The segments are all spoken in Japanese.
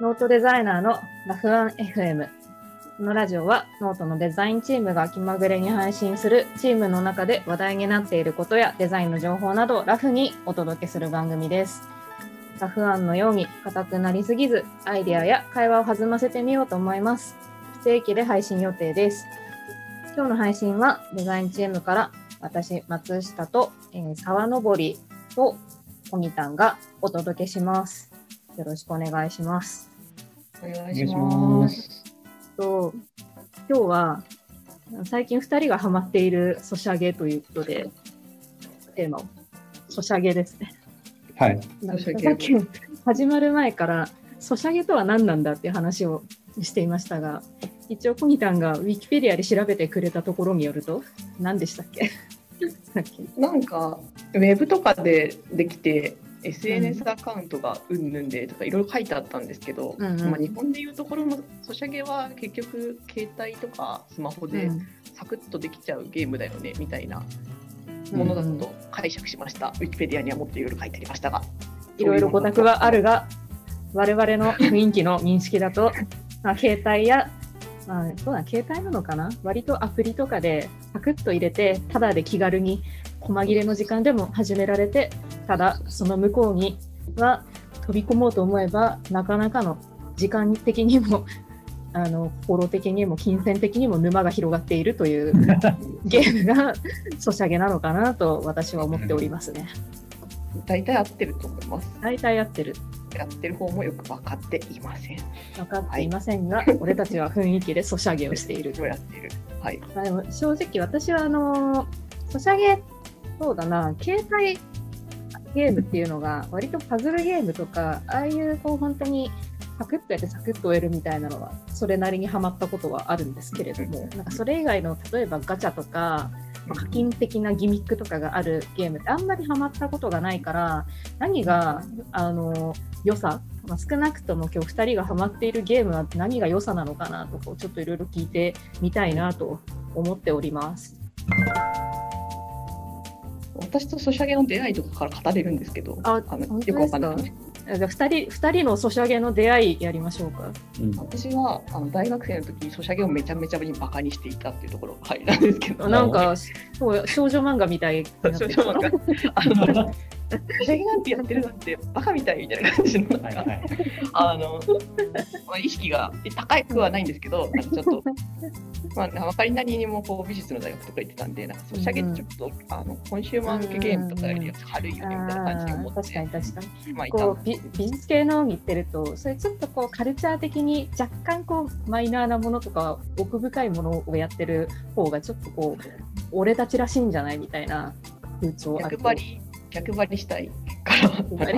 ノートデザイナーのラフ案 FM。このラジオはノートのデザインチームが気まぐれに配信するチームの中で話題になっていることやデザインの情報などラフにお届けする番組です。ラフ案のように硬くなりすぎず、アイデアや会話を弾ませてみようと思います。不定期で配信予定です。今日の配信はデザインチームから私、松下と、えー沢登りとコニタンがお届けします。よろしくお願いします。お願いししま。ますす。と今日は最近2人がハマっているソシャゲということでテーマをソシャゲですね。はい。なんかソシャゲさっき始まる前からソシャゲとは何なんだっていう話をしていましたが一応コニタンがウィキペディアで調べてくれたところによると何でしたっけ？なんか、ウェブとかでできて、SNS アカウントがうんぬんでとかいろいろ書いてあったんですけど、うんうん。まあ、日本でいうところのソシャゲは結局携帯とかスマホでうん。サクッとできちゃうゲームだよねみたいなものだと解釈しました、ウィキペディアにはもっといろいろ書いてありました。がいろいろご託はあるが、我々の雰囲気の認識だと、まあ、携帯や、まあ、そうだ、携帯なのかな？割とアプリとかでパクッと入れて、ただで気軽に細切れの時間でも始められて、ただその向こうには飛び込もうと思えば、なかなかの時間的にも、あの心的にも金銭的にも沼が広がっているという ゲームがソシャゲなのかなと私は思っておりますね。大体合ってると思います大体合ってる。やってる方もよく分かっていません分かっていませんが、俺たちは雰囲気でソシャゲをしている。やっているはい正直私はあのソシャゲそうだな携帯ゲームっていうのが割とパズルゲームとかああいうこう本当にパクッとやってサクッと終えるみたいなのはそれなりにハマったことはあるんですけれどもなんかそれ以外の例えばガチャとかまあ課金的なギミックとかがあるゲームってあんまりハマったことがないから何があの良さ、まあ、少なくとも今日2人がハマっているゲームは何が良さなのかなとかをちょっといろいろ聞いてみたいなと思っております。私とソシャゲの出会いとかから語れるんですけどあのよくわかんない。じゃあ2人二人のソシャゲの出会いやりましょうか。うん私はあの大学生の時にソシャゲをめちゃめちゃにバカにしていたっていうところが入りなんですけど、なんかそう少女漫画みたいになってる少女漫画。あの ソシャゲなんてやってるなんてバカみたいみたいな感じの。はいはい。あの、まあ、意識が高くはないんですけど、なん。かちょっと、まあ、分かりなりにもこう美術の大学とか行ってたんで、なんかソシャゲってちょっと、あのコンシューマー向けゲームとかよりは軽いよねみたいな感じで思っあー確かにて、確かに。まあ、こう美美術系のに行ってるとそれちょっとこうカルチャー的に若干こうマイナーなものとか奥深いものをやってる方がちょっとこう俺たちらしいんじゃないみたいな風潮あると逆張り、したいから、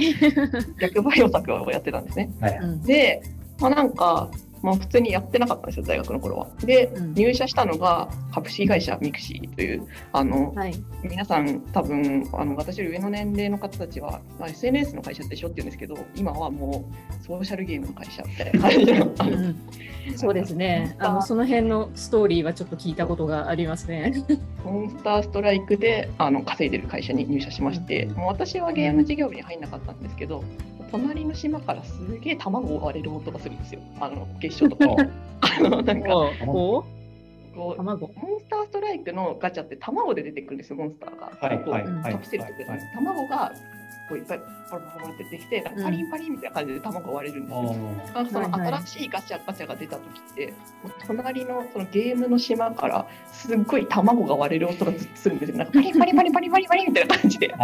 逆張りオタクをやってたんですね。はい。うんで、まあ、なんか、まあ、普通にやってなかったんですよ、大学の頃は。で、うん。入社したのが株式会社ミクシィという、あの、はい。皆さん多分あの私より上の年齢の方たちは、まあ、SNS の会社でしょって言うんですけど今はもうソーシャルゲームの会社みたいな感じの。そうですね。あのその辺のストーリーはちょっと聞いたことがありますね。モンスターストライクであの稼いでる会社に入社しましてもう私はゲーム事業部に入んなかったんですけど隣の島からすげえ卵を割れる音がするんですよ。あの月賞とか あのなんかお？ここうう卵モンスターストライクのガチャって卵で出てくるんですよモンスターが。こうはいはいはいカプセルとかではい卵がこういっぱいパラパラって出てきて、パリンパリンみたいな感じで卵が割れるんですよ。あその新しいガチャガチャが出た時って、もう隣のそのゲームの島からすっごい卵が割れる音がずっとするんですよ。なんかパリンパリンパリンパリンパリンパリンみたいな感じで。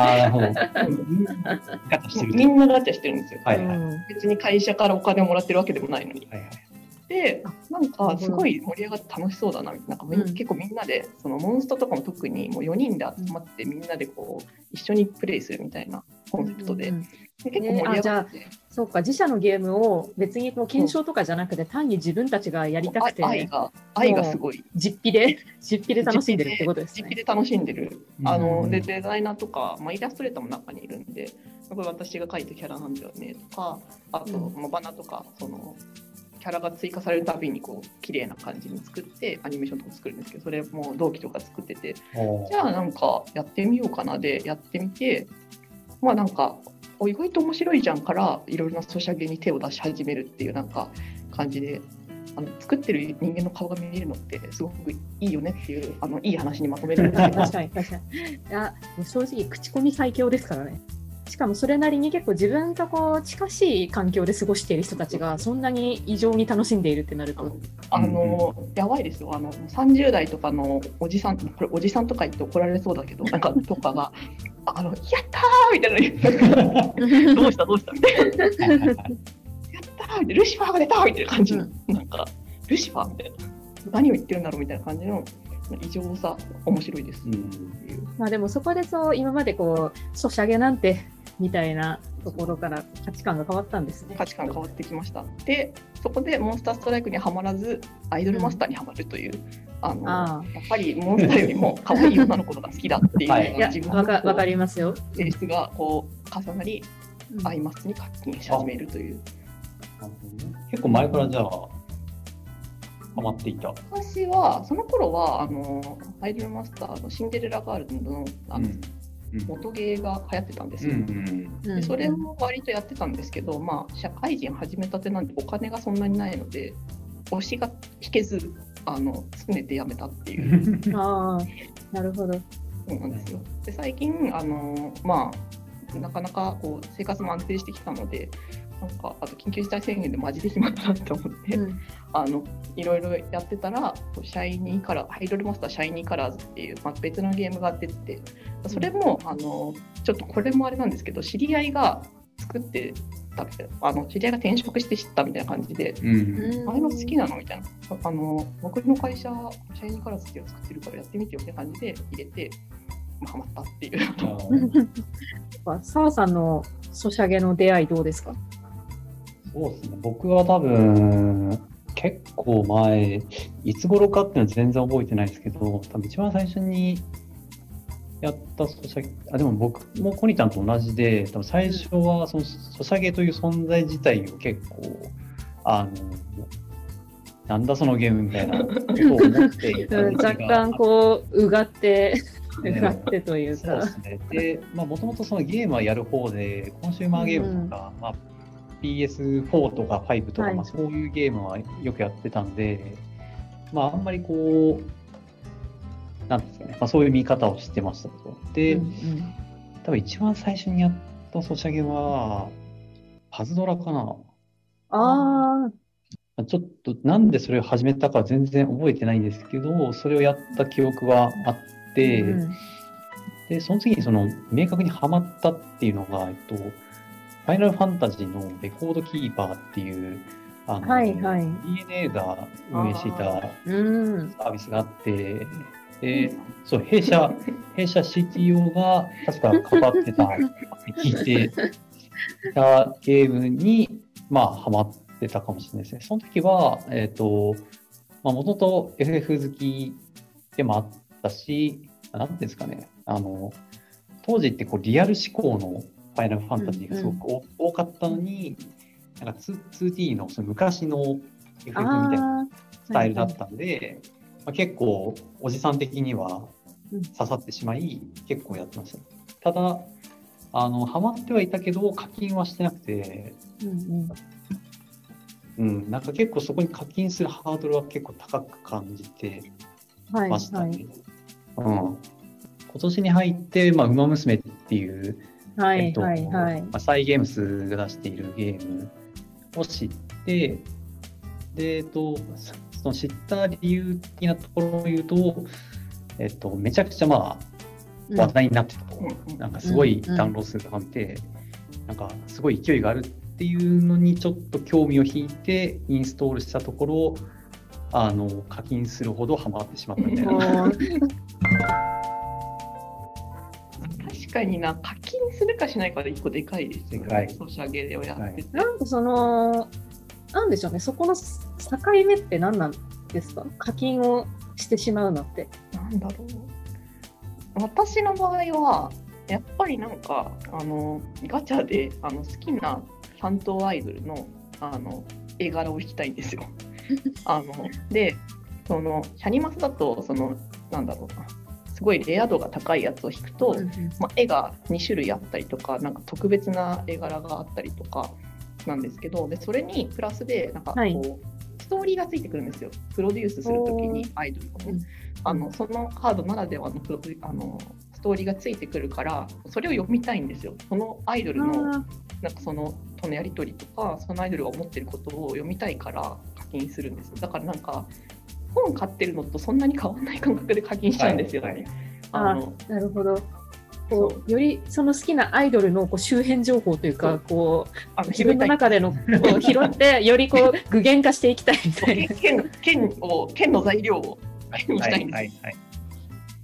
みんなガチャしてるんですよ。はいはい。うん別に会社からお金をもらってるわけでもないのに。はいはい。で、なんかすごい盛り上がって楽しそうだな、な。んかみうん。結構みんなで、そのモンストとかも特にもう4人で集まってみんなでこう一緒にプレイするみたいなコンセプトで、うんうんで結構盛り上がって、そうか自社のゲームを別にこう検証とかじゃなくて単に自分たちがやりたくてあ愛が愛がすごい。実費で 実費で楽しんでるってことですね。実費で楽しんでる、うん。あのでデザイナーとか、まあ、イラストレーターも中にいるんでこれ私が描いたキャラなんだよねとかあと、うん。まあバナとかそのキャラが追加されるたびにこう綺麗な感じに作ってアニメーションとか作るんですけどそれも同期とか作っててじゃあなんかやってみようかなでやってみてまあなんかお意外と面白いじゃんからいろいろなソシャゲに手を出し始めるっていうなんか感じであの作ってる人間の顔が見えるのってすごくいいよねっていうあのいい話にまとめるんですけど確かに確かに。いや、もう正直、口コミ最強ですからね。しかもそれなりに結構自分とこう近しい環境で過ごしている人たちがそんなに異常に楽しんでいるってなると。あの、やばいですよ。あの、30代とかのおじさん、これおじさんとか言って怒られそうだけど、なんか、とかが、あの、やったーみたいな、どうした？どうした？みたいな、やったーみたいな、ルシファーが出たみたいな感じ。の、なんか、ルシファーみたいな、何を言ってるんだろうみたいな感じの異常さ、面白いです。まあでもそこでそう、今までこう、ソシャゲなんてみたいなところから価値観が変わったんですね。価値観が変わってきました。で、そこでモンスターストライクにはまらず、アイドルマスターにはまるという、あのあやっぱりモンスターよりも可愛い女の子のが好きだっていう 自、分わかわかのりますよ。性質がこう重なり、うんアイマスに課金し始めるという。結構前からじゃあ、ハマっていた。私は、その頃は、あの、アイドルマスターのシンデレラガールのあの、うん元芸が流行ってたんですよ。うんうんでそれも割とやってたんですけど、まあ、社会人始めたてなんでお金がそんなにないので、推しが引けず、あの、拗ねてやめたっていう。あ、なるほど。そうなんですよ。で最近あのまあなかなかこう生活も安定してきたので、なんかあと緊急事態宣言でマジで暇だなって思って、うんあのいろいろやってたらシャイニーカラー、アイドルマスターシャイニーカラーズっていうまあ別のゲームが出てて、それもあのちょっとこれもあれなんですけど、知り合いが作ってたみたいなあの知り合いが転職して知ったみたいな感じで。うん。あれも好きなのみたいな。あの僕の会社、シャイニーカラーズっていうのを作ってるからやってみてよみたいな感じで入れて、まあ、ハマったっていう。澤さんのソシャゲの出会いどうですか？そうですね。僕は多分、結構前、いつ頃かっていうのは全然覚えてないですけど、多分一番最初にやったソシャゲ、あ、でも僕もコニタンと同じで、多分最初はそのソシャゲという存在自体を結構、あの、なんだそのゲームみたいなことを思って 若干こう、うがって、ねうがってというか。そうですね。で、まあ、もともとそのゲームはやる方で、コンシューマーゲームとか、まあ、PS4 とか5とか、はい。まあ、そういうゲームはよくやってたんで、まあ、あんまりこう、なんですかね、まあ、そういう見方をしてましたと。で、うん多分一番最初にやったソシャゲは、パズドラかな。ああ、ちょっとなんでそれを始めたか全然覚えてないんですけど、それをやった記憶はあって、うんで、その次にその明確にハマったっていうのが、えっと、ファイナルファンタジーのレコードキーパーっていう、あの、はいはい DNA が運営していたうん。サービスがあって、で、そう、弊社、弊社 CTO が確か関わってた 聞いてたゲームに、まあ、ハマってたかもしれないですね。その時は、えっ、と、まあ、もともと FF 好きでもあったし、なんていうんですかね、あの、当時ってこうリアル思考のファイナルファンタジーがすごく多多かったのに、なんか 2- 2D のその昔の FF みたいなスタイルだったんで、まあ、結構おじさん的にはうん刺さってしまい、結構やってました。ただ、あの、ハマってはいたけど、課金はしてなくて、うんうん、なんか結構そこに課金するハードルは結構高く感じてうん。はいましたね。はい。うん。今年に入って、まあ、ウマ娘っていう、はいえっとはいはいま。あ、サイ・ゲームスが出しているゲームを知って、で、えっと、そその知った理由的なところを言うと、えっと、めちゃくちゃまあ、話題になってたと。うんなんかすごいうんうんダウンロード数が伸びて、なんかすごい勢いがあるっていうのにちょっと興味を引いてインストールしたところ、あの課金するほどハマってしまったみたいな。もう確かにな、課金するかしないかで一個でかいですよね。ソシャゲをやってて。なんかその、なんでしょうね、そこの境目って何なんですか？課金をしてしまうのって。なんだろう。私の場合は、やっぱりなんか、あの、ガチャであの好きな担当アイドルのあの絵柄を引きたいんですよ。あので、その、シャニマスだと、その、なんだろうな、すごいレア度が高いやつを引くと、うんまあ、絵が2種類あったりとかなんか特別な絵柄があったりとかなんですけどでそれにプラスでなんかこう、はい。ストーリーがついてくるんですよ。プロデュースするときにアイドルをね、あのそのカードならではのプロあのストーリーがついてくるからそれを読みたいんですよ。そのアイドルのあなんかそのとのやり取りとかそのアイドルが思ってることを読みたいから課金するんですよ。だからなんか本買ってるのとそんなに変わらない感覚で課金しちゃうんですよ。ね。はいはい。あのーなるほど。そこうよりその好きなアイドルのこう周辺情報というか、こうあの自分の中でのこう拾って、よりこう具現化していきたいみたいな。剣剣を剣の材料をしたいんです。よ、はいはいはい。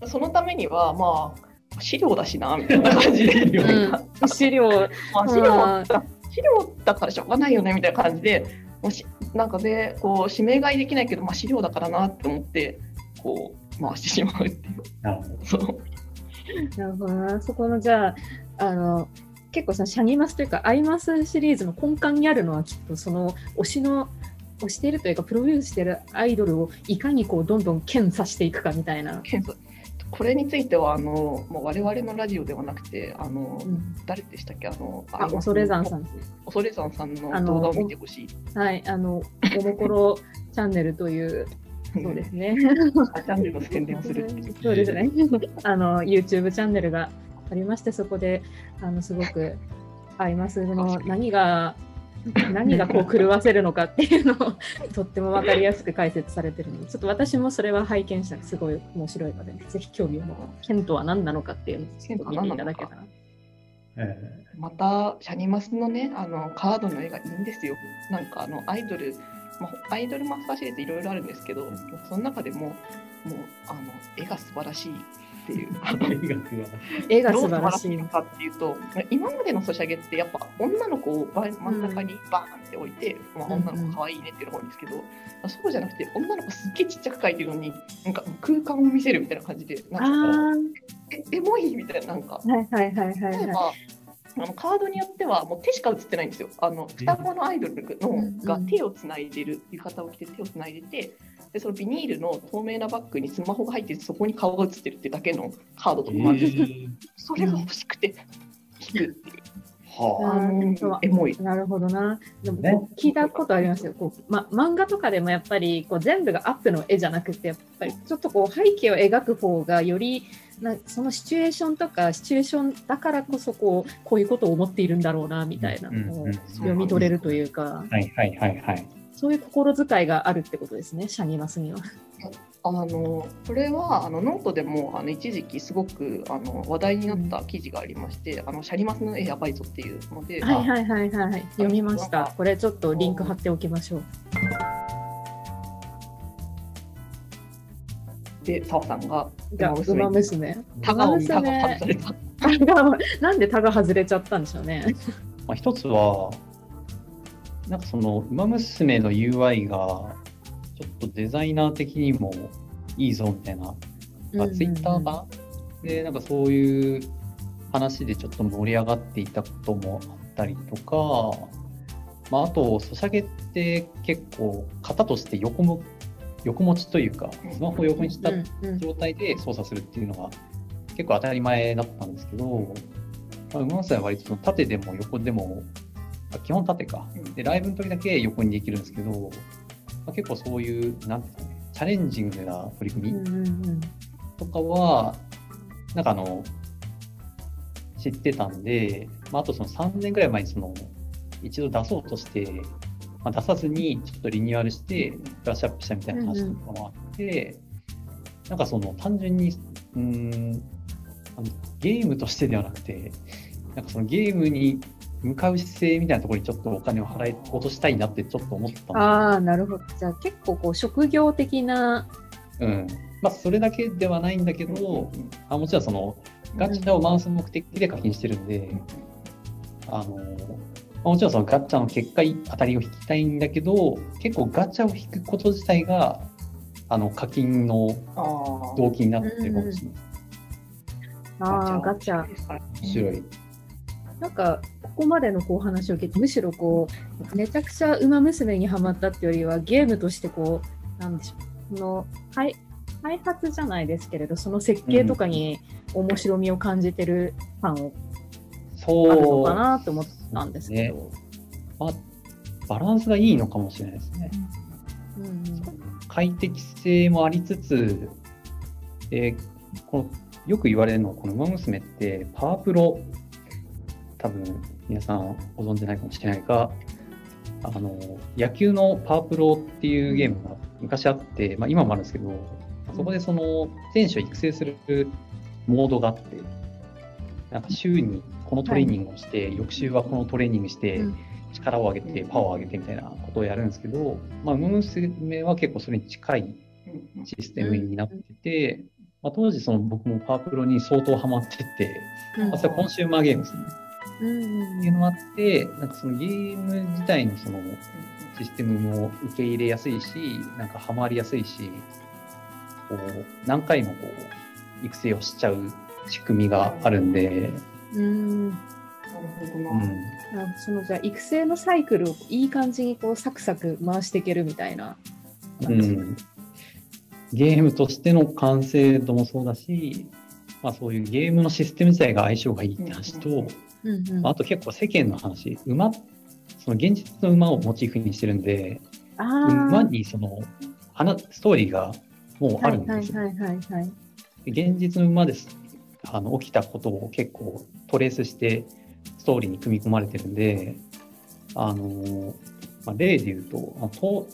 そのためにはまあ資料だしなみたいな感じで、資料。うん、資料、まあ資料だからしょうがないよねみたいな感じでもしなんかでこう指名買いできないけど、まあ、資料だからなって思ってこう回してしまうっていうなるほど。そうなるほどな。そこのじゃあ、あの、結構さ、シャニマスというか、アイマスシリーズの根幹にあるのは、きっとその推しの、推しているというか、プロデュースしているアイドルをいかにこう、どんどん検査していくかみたいな。けどこれについてはあのもう我々のラジオではなくてあの、うん誰でしたっけ？あのあ、恐れ山さん。恐れ山さんの動画を見てほしい。はい、あの、おもころチャンネルという、そうですね。チャンネルの宣伝をする。そうですね。あの、YouTube チャンネルがありまして、そこで、あの、すごく、アイマスの何が、何がこう狂わせるのかっていうのを とっても分かりやすく解説されてるので、ちょっと私もそれは拝見したらすごい面白いので、ぜひ興味を持って、ケントは何なのかっていうのをちょっと見ていただけたら。えまたシャニマスのねあのカードの絵がいいんですよ。なんかあのアイドル、まあ、アイドルマスターシリーズいろいろあるんですけど、その中でももうあの絵が素晴らしいっていう。絵がどう素晴らしい。らしいの。かっていうと今までのソシャゲってやっぱ女の子を真真ん中にバーンって置いて、まあ、うん。女の子可愛いねっていうのが多いんですけど、そうじゃなくて女の子すっげえちっちゃく描いてるのになんか空間を見せるみたいな感じであなんかエモいみたいななんか。ー、はいはいはいはい。例えば、はあのカードによってはもう手しか映ってないんですよ。あの双子のアイドルのうんが手をつないでる浴衣を着て手をつないでてでそのビニールの透明なバッグにスマホが入っててそこに顔が映ってるってだけのカードとかもあるんですよ。それが欲しくて引くっていう。はあエモい。なるほどな。でも、ね聞いたことありますよ。こうま、漫画とかでもやっぱりこう全部がアップの絵じゃなくて、やっぱりちょっとこう背景を描く方がよりなそのシチュエーションとかシチュエーションだからこそこうこういうことを思っているんだろうなみたいなのを読み取れるというか、はいはいはいはい。そういう心遣いがあるってことですね、シャニマスには。あのこれはあのノートでもあの一時期すごくあの話題になった記事がありまして、あのシャニマスの絵やばいぞっていうので、はいはいはいはい。読みました。これちょっとリンク貼っておきましょう。で澤さんがじゃあ、ウマ娘。タガをタガ外された。タガなんでタが外れちゃったんでしょうね。まあ、一つは、なんかその、ウマ娘の UI が、ちょっとデザイナー的にもいいぞみたいな、まあ、ツイッターかなで、なんかそういう話でちょっと盛り上がっていたこともあったりとか、まあ、あと、ソシャゲって結構、型として横も横持ちというか、スマホを横にした状態で操作するっていうのが結構当たり前だったんですけど、まあ、ウマ娘は割とその縦でも横でも、あ基本縦か。で、ライブの時だけ横にできるんですけど、まあ、結構そういう、なんていうんですかね、チャレンジングな取り組みとかは、なんかあの、知ってたんで、まあ、あとその3年ぐらい前にその、一度出そうとして、まあ、出さずにちょっとリニューアルして、ブラッシュアップしたみたいな話とかもあって、なんかその単純に、うーんゲームとしてではなくて、なんかそのゲームに向かう姿勢みたいなところにちょっとお金を払い落としたいなってちょっと思ったああ、なるほど。じゃあ結構こう職業的な。うん。まあ、それだけではないんだけど、あもちろんその、ガチャを回す目的で課金してるんで、あの、まあもちろんそのガチャの結果当たりを引きたいんだけど、結構ガチャを引くこと自体が、あの、課金の動機になってるかもしれない。ああ、ガチャ。面白い。なんか、ここまでのこう話を聞いて、むしろこう、めちゃくちゃウマ娘にはまったっていうよりは、ゲームとしてこう、なんでしょう。その背開発じゃないですけれど、その設計とかに面白みを感じてるファンをそうあるのかなと思ったんですけど。まあ、バランスがいいのかもしれないですね。うんうん快適性もありつつ、でこのよく言われるのは、この「ウマ娘」ってパワープロ、多分皆さんご存じないかもしれないが、あの野球のパワープロっていうゲームが昔あって、まあ、今もあるんですけど、そこでその選手を育成するモードがあって、なんか週にこのトレーニングをして、翌週はこのトレーニングして、うん。力を上げて、パワーを上げてみたいなことをやるんですけど、まあ、ウマ娘は結構それに近いシステムになってて、まあ、当時その僕もパワープロに相当ハマってて、うん。まあ、それはコンシューマーゲームですね。うんうんっていうのもあって、なんかそのゲーム自体のそのシステムも受け入れやすいし、なんかハマりやすいし、こう何回もこう育成をしちゃう仕組みがあるんで、うん。なるほどうな。ん、あそのじゃあ育成のサイクルをいい感じにこうサクサク回していけるみたいな。うん、ゲームとしての完成度もそうだし、まあ、そういうゲームのシステム自体が相性がいいって話と、うんうんあと結構世間の話、馬、その現実の馬をモチーフにしてるんで、あ馬にその話ストーリーがもうあ、るんですよ。現実の馬です。あの起きたことを結構トレースしてストーリーに組み込まれてるんで、あのまあ、例で言うと、あと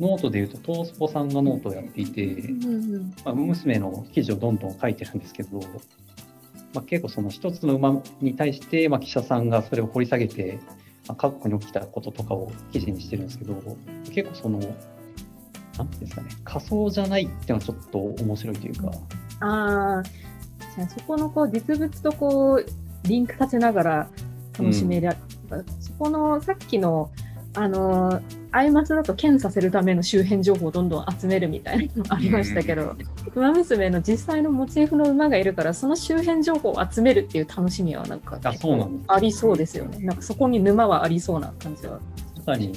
ノートで言うと、東スポさんがノートをやっていて、うんうん。ウマ娘の記事をどんどん書いてるんですけど、まあ、結構その一つの馬に対して、まあ、記者さんがそれを掘り下げて、まあ、過去に起きたこととかを記事にしてるんですけど、結構その、なんていうんですかね、仮想じゃないっていうのはちょっと面白いというか、ああ、じゃあそこのこう実物とこうリンクさせながら楽しめる、そこのさっきのあのアイマスだと検査するための周辺情報をどんどん集めるみたいなのありましたけど、ウマ娘の実際のモチーフの馬がいるからその周辺情報を集めるっていう楽しみはなんかありそうですよね。なんかそこに沼はありそうな感じは。まさに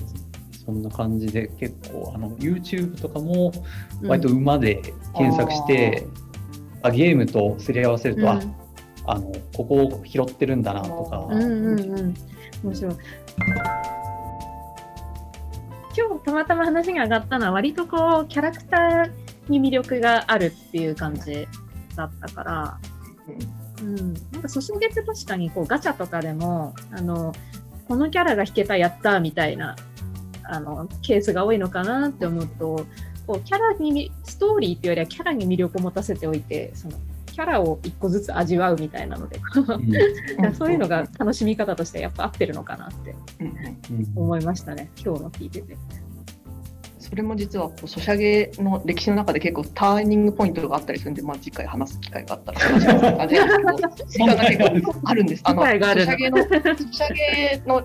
そんな感じで結構あの YouTube とかもうん割と馬で検索して、あゲームとすり合わせると、あうんあのここを拾ってるんだなとか、うんうんうん。面白い。たまたま話が上がったのは割とこうキャラクターに魅力があるっていう感じだったから、うん、なんかソシャゲって確かにこうガチャとかでもあのこのキャラが引けたやったみたいなあのケースが多いのかなって思うとこうキャラにストーリーっていうよりはキャラに魅力を持たせておいてそのキャラを一個ずつ味わうみたいなのでうん。そういうのが楽しみ方としてやっぱ合ってるのかなって思いましたね、今日の聞いてて。それも実はこうソシャゲの歴史の中で結構ターニングポイントがあったりするんで、まあ、次回話す機会があったら 話します感じなんですけど、時間が結構あるんです。あのソシャゲのソシャゲの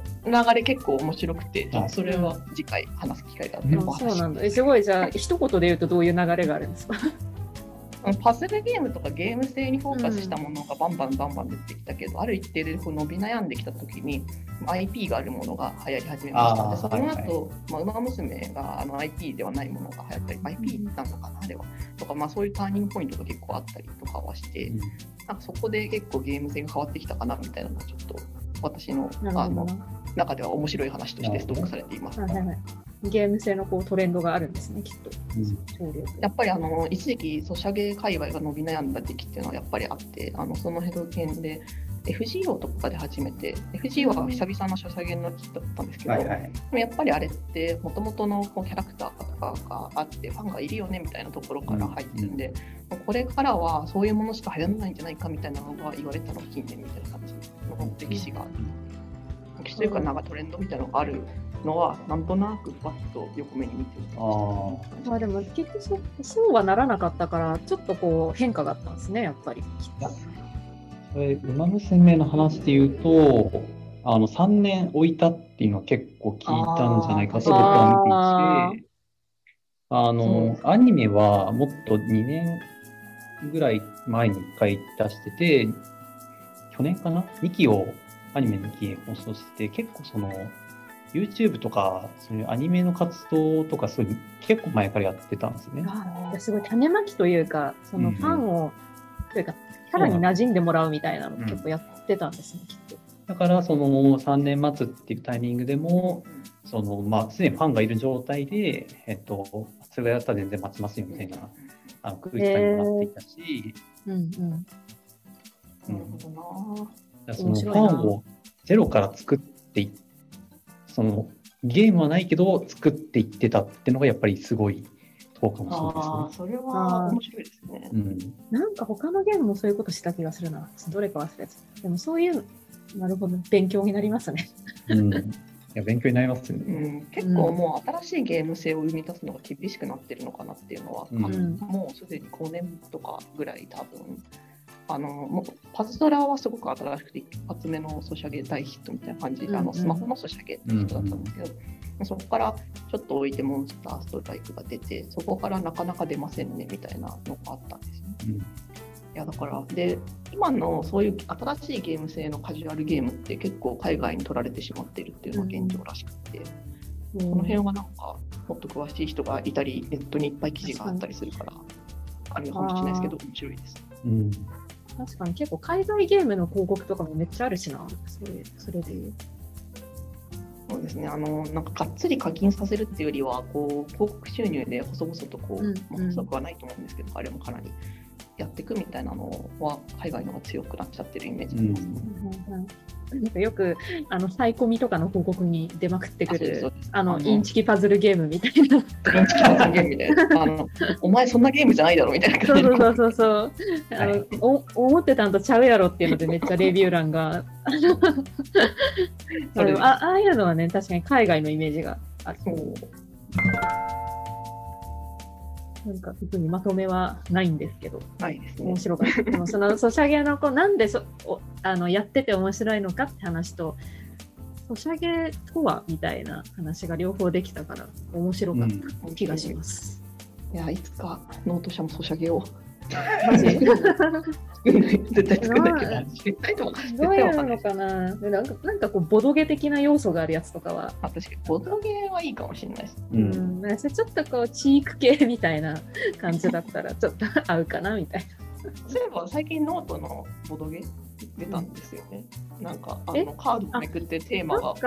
流れ結構面白くて、あそれは次回話す機会があってうんお話しそうなんだ。えすごい、じゃあ、一言で言うとどういう流れがあるんですか？パズルゲームとかゲーム性にフォーカスしたものがバンバンバンバン出てきたけど、ある一定でこう伸び悩んできたときに IP があるものが流行り始めました。でそのはい後、まあ、馬娘があの IP ではないものが流行ったり、IP なのかな、あれは。とか、まあ、そういうターニングポイントが結構あったりとかはして、なんかそこで結構ゲーム性が変わってきたかなみたいなのがちょっと私のあの。中では面白い話としてストックされています。はいはいはいゲーム性のこうトレンドがあるんですね、きっと。うんやっぱりあの一時期ソシャゲ界隈が伸び悩んだ時期っていうのはやっぱりあってあのその辺辺で FGO とかで初めて FGO は久々のソシャゲの機だったんですけど、はいはい。でもやっぱりあれってもともとのこうキャラクターとかがあってファンがいるよねみたいなところから入ってるんで、これからはそういうものしか流行らないんじゃないかみたいなのが言われたのが近年みたいな感じの歴史が。歴史というかなんかトレンドみたいなのがあるのはなんとなくパッと横目に見てるあまあでも結局そそうはならなかったから、ちょっとこう変化があったんですね、やっぱり。あ。それ、馬娘の話で言うと、あの、3年置いたっていうのは結構聞いたんじゃないかと僕は見ていて、あの、アニメはもっと2年ぐらい前に1回出してて、去年かな ?2 期を、アニメ2期放送してて、結構その、YouTube とか、そういうアニメの活動とか、そういう結構前からやってたんですね。すごい種まきというか、そのファンを、というか、キャラに馴染んでもらうみたいなのうん結構やってたんですね、きっと。だから、その3年末っていうタイミングでも、その、まあ、すでにファンがいる状態で、えっと、それやったら全然待ちますよみたいな、あの空気感になっていたし、うんうん。なるほどな。そのファンをゼロから作っていそのゲームはないけど作っていってたっていうのがやっぱりすごいとこかもああ、しそれは面白いですね。れないですね。なんか他のゲームもそういうことした気がするな。どれか忘れてた。でもそういう、なるほど、勉強になりますね。うん。うん。いや、勉強になりますようね。ん、結構もう新しいゲーム性を生み出すのが厳しくなってるのかなっていうのは、うんうんもうすでに5年とかぐらい多分あのもうパズドラはすごく新しくて一発目のソシャゲ大ヒットみたいな感じで、あうんうんのスマホのソシャゲって人だったんですけど、そこからちょっと置いてモンスターストライクが出てそこからなかなか出ませんねみたいなのがあったんですよね。うん。いやだからで今のそういう新しいゲーム性のカジュアルゲームって結構海外に取られてしまっているっていうのが現状らしくて、ここの辺はなんかもっと詳しい人がいたりネットにいっぱい記事があったりするからあるかもしれないですけど面白いです。うん。確かに結構海外ゲームの広告とかもめっちゃあるしな。それそれで言う。そうですねあのなんかがっつり課金させるっていうよりはこう広告収入で細々とこう、うんまあ細くはないと思うんですけど、あれもかなりやっていくみたいなのは海外の方が強くなっちゃってるイメージありますね。なんかよくあのサイコミとかの広告に出まくってくるあのインチキパズルゲームみたいな。インチキパズルゲームみたいなあのお前そんなゲームじゃないだろみたいなそう感じのそうそうそうそう。あの、お思ってたんとちゃうやろっていうのでめっちゃレビュー欄が。あああいうのはね確かに海外のイメージがある。そうなんか特にまとめはないんですけど。ないですね。面白かった。そのソシャゲのこうなんでそおあのやってて面白いのかって話と、ソシャゲとはみたいな話が両方できたから面白かった気がします。いやいつかノート社もソシャゲを絶対作んない。けどな絶対とは絶どう対わかんないいうのかな。でなんかなんかこうボドゲ的な要素があるやつとかは、あ確かにボードゲーはいいかもしれないです。う。うん。ん、なんかそれちょっとこうチーク系みたいな感じだったらちょっと合うかなみたいそういえば最近ノートのボードゲ出たんですよね。なんかあえ？のカードをめくってテーな。マが確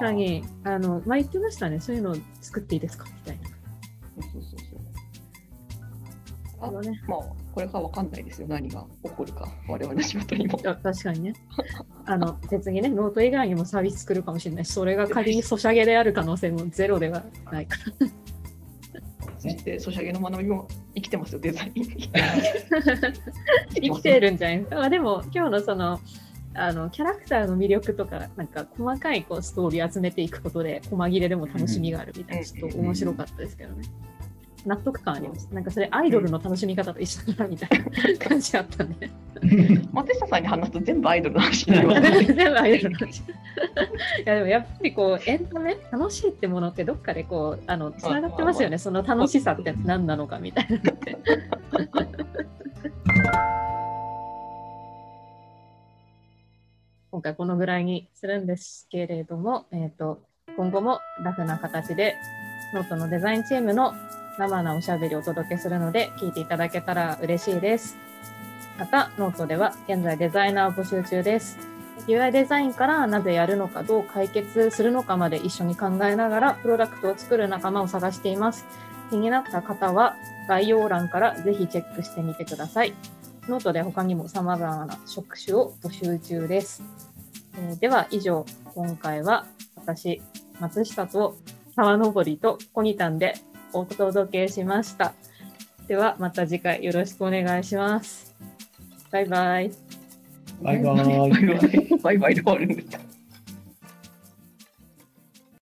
かに。あの前言ってましたね。そういうの作っていいですか？みたいな。そうそうそうそう。ああのねまあこれからわかんないですよ。何が起こるか我々の仕事にも。あ確かにね。あの別にね、ノート以外にもサービス作るかもしれないし、それが仮にソシャゲである可能性もゼロではないから。そしてソシャゲの学びも生きてますよデザイン。生きてるんじゃない？ですか。あでも、今日のその、あのキャラクターの魅力とか、なんか細かいこうストーリー集めていくことで、細切れでも楽しみがあるみたいな、うんちょっと面白かったですけどね。納得感あります。なんかそれアイドルの楽しみ方と一緒だなみたいな感じだったんで。松下さんに話すと全部アイドルの話になりますね。全部アイドルの話。いやでもやっぱりこうエンタメ楽しいってものってどっかでこうあのつながってますよね。その楽しさって何なのかみたいなのって。今回このぐらいにするんですけれども、えー、と今後もラフな形でノートのデザインチームの生なおしゃべりをお届けするので聞いていただけたら嬉しいです。また、ノートでは現在デザイナーを募集中です。UI デザインからなぜやるのか、どう解決するのかまで一緒に考えながら、プロダクトを作る仲間を探しています。気になった方は、概要欄からぜひチェックしてみてください。ノートで他にも様々な職種を募集中です。えーでは、以上、今回は私、松下と沢登りとコニタンでお届けしました。では、また次回よろしくお願いします。バイバイ。バイバイ。バイバイバイバイで終わるんですか